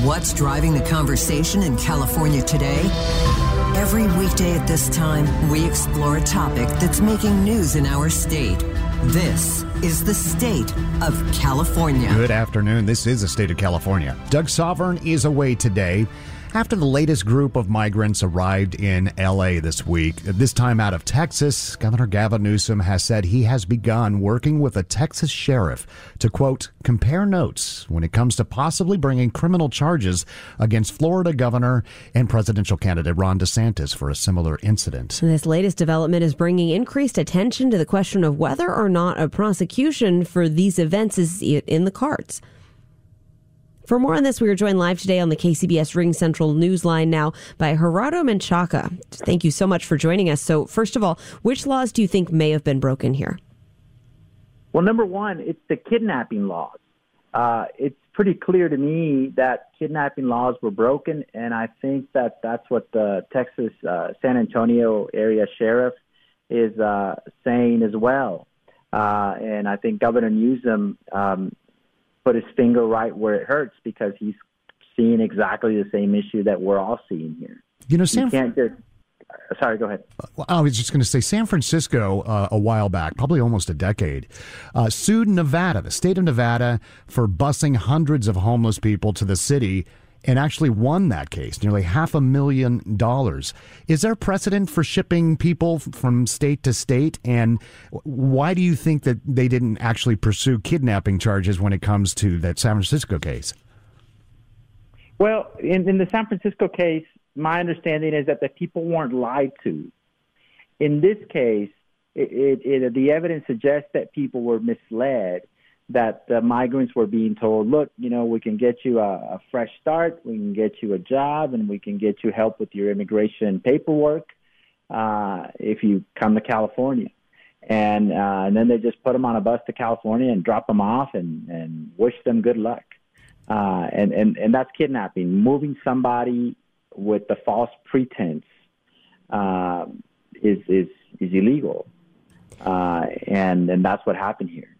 What's driving the conversation in California today? Every weekday at this time, we explore a topic that's making news in our state. This is the state of California. Good afternoon. This is the state of California. Doug Sovern is away today after the latest group of migrants arrived in LA this week. This time out of Texas, Governor Gavin Newsom has said he has begun working with a Texas sheriff to, quote, compare notes when it comes to possibly bringing criminal charges against Florida governor and presidential candidate Ron DeSantis for a similar incident. This latest development is bringing increased attention to the question of whether or not a prosecution for these events is in the cards. For more on this, we are joined live today on the KCBS RingCentral Newsline now by Gerardo Menchaca. Thank you so much for joining us. So, first of all, which laws do you think may have been broken here? Well, number one, it's the kidnapping laws. Uh, it's pretty clear to me that kidnapping laws were broken, and I think that that's what the Texas uh, San Antonio area sheriff is uh, saying as well. Uh, and I think Governor Newsom um, put his finger right where it hurts because he's seeing exactly the same issue that we're all seeing here. You know, San you can't just. Sorry, go ahead. Well, I was just going to say San Francisco uh, a while back, probably almost a decade, uh, sued Nevada, the state of Nevada, for busing hundreds of homeless people to the city and actually won that case, nearly half a million dollars. Is there precedent for shipping people from state to state? And why do you think that they didn't actually pursue kidnapping charges when it comes to that San Francisco case? Well, in, in the San Francisco case, my understanding is that the people weren't lied to. In this case, it, it, it, the evidence suggests that people were misled that the migrants were being told, look, you know, we can get you a, a fresh start, we can get you a job, and we can get you help with your immigration paperwork uh, if you come to California. And, uh, and then they just put them on a bus to California and drop them off and, and wish them good luck. Uh, and, and, and that's kidnapping, moving somebody with the false pretense uh, is, is, is illegal. Uh, and, and that's what happened here.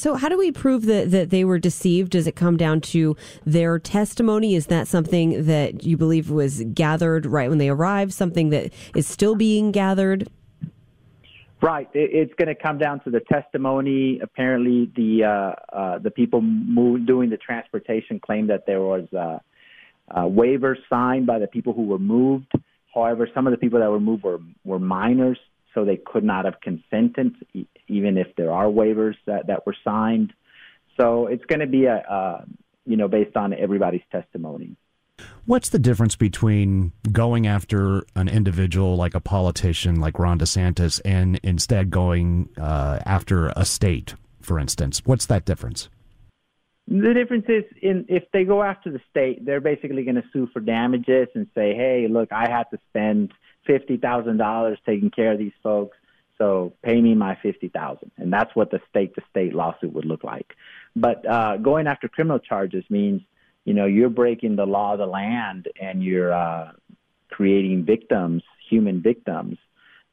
So, how do we prove that, that they were deceived? Does it come down to their testimony? Is that something that you believe was gathered right when they arrived? Something that is still being gathered? Right. It's going to come down to the testimony. Apparently, the uh, uh, the people moved, doing the transportation claimed that there was uh, waivers signed by the people who were moved. However, some of the people that were moved were were minors, so they could not have consented, even if there are waivers that, that were signed. So it's going to be a, a, you know, based on everybody's testimony. What's the difference between going after an individual like a politician like Ron DeSantis and instead going uh, after a state, for instance? What's that difference? The difference is in if they go after the state, they're basically going to sue for damages and say, "Hey, look, I had to spend fifty thousand dollars taking care of these folks, so pay me my fifty thousand. And that's what the state to state lawsuit would look like. But uh, going after criminal charges means, you know, you're breaking the law of the land and you're uh, creating victims, human victims,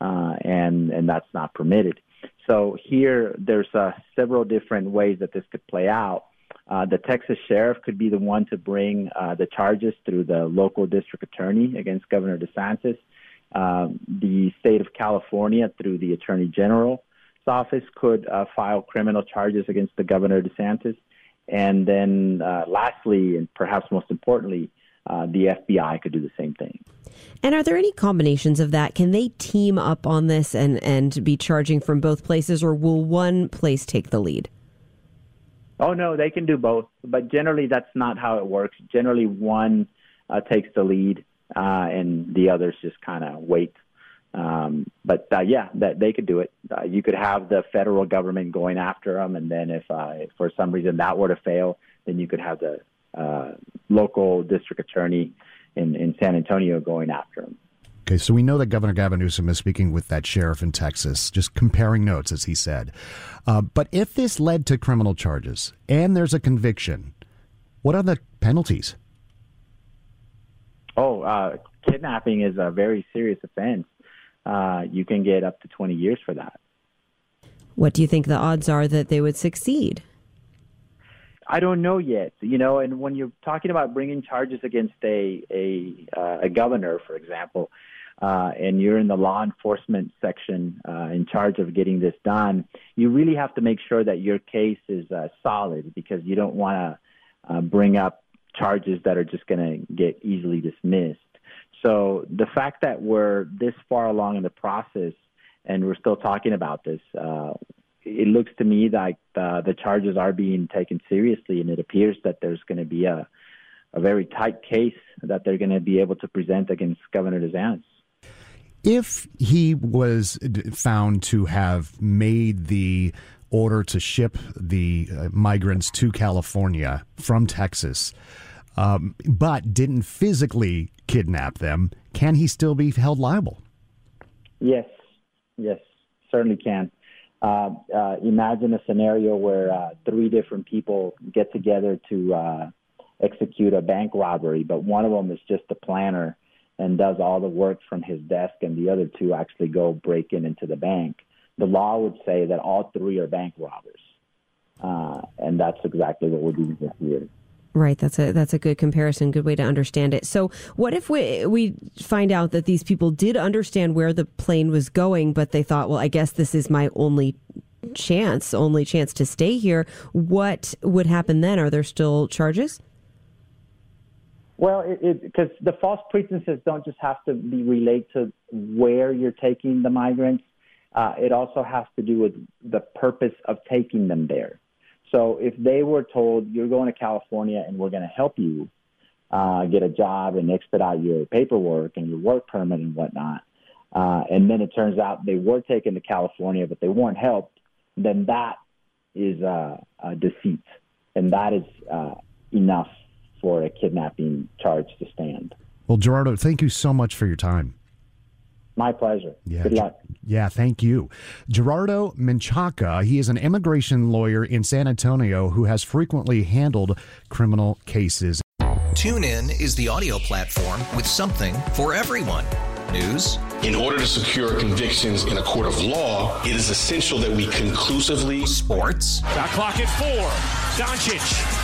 uh, and and that's not permitted. So here, there's uh, several different ways that this could play out. Uh, the Texas sheriff could be the one to bring uh, the charges through the local district attorney against Governor DeSantis. Um, the state of California, through the Attorney General's office, could uh, file criminal charges against the Governor DeSantis. And then, uh, lastly, and perhaps most importantly, uh, the FBI could do the same thing. And are there any combinations of that? Can they team up on this and, and be charging from both places, or will one place take the lead? Oh, no, they can do both. But generally, that's not how it works. Generally, one uh, takes the lead uh, and the others just kind of wait. Um, but uh, yeah, that they could do it. Uh, you could have the federal government going after them, and then if, uh, for some reason that were to fail, then you could have the uh, local district attorney in, in San Antonio going after him. Okay, so we know that Governor Gavin Newsom is speaking with that sheriff in Texas, just comparing notes, as he said. Uh, but if this led to criminal charges and there's a conviction, what are the penalties? Oh, uh, kidnapping is a very serious offense. Uh, you can get up to 20 years for that. What do you think the odds are that they would succeed? I don't know yet. You know, and when you're talking about bringing charges against a a, uh, a governor, for example, uh, and you're in the law enforcement section uh, in charge of getting this done, you really have to make sure that your case is uh, solid because you don't want to uh, bring up charges that are just going to get easily dismissed. So the fact that we're this far along in the process and we're still talking about this, uh, it looks to me like the, the charges are being taken seriously, and it appears that there's going to be a, a very tight case that they're going to be able to present against Governor DeSantis. If he was found to have made the order to ship the uh, migrants to California from Texas, um, but didn't physically kidnap them, can he still be held liable? Yes, yes, certainly can. Uh, uh, imagine a scenario where uh, three different people get together to uh, execute a bank robbery, but one of them is just the planner and does all the work from his desk, and the other two actually go break in into the bank. The law would say that all three are bank robbers, uh, and that's exactly what we're doing here. Right, that's a that's a good comparison, good way to understand it. So, what if we we find out that these people did understand where the plane was going, but they thought, well, I guess this is my only chance, only chance to stay here. What would happen then? Are there still charges? Well, because the false pretenses don't just have to be related to where you're taking the migrants. Uh, it also has to do with the purpose of taking them there. So if they were told you're going to California and we're going to help you uh, get a job and expedite your paperwork and your work permit and whatnot, uh, and then it turns out they were taken to California but they weren't helped, then that is uh, a deceit, and that is uh, enough for a kidnapping charge to stand. Well, Gerardo, thank you so much for your time. My pleasure. Yeah, Good luck. Yeah, thank you. Gerardo Menchaca, he is an immigration lawyer in San Antonio who has frequently handled criminal cases. TuneIn is the audio platform with something for everyone. News. In order to secure convictions in a court of law, it is essential that we conclusively. Sports. Got clock at four. Doncic.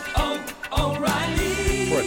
O'Reilly.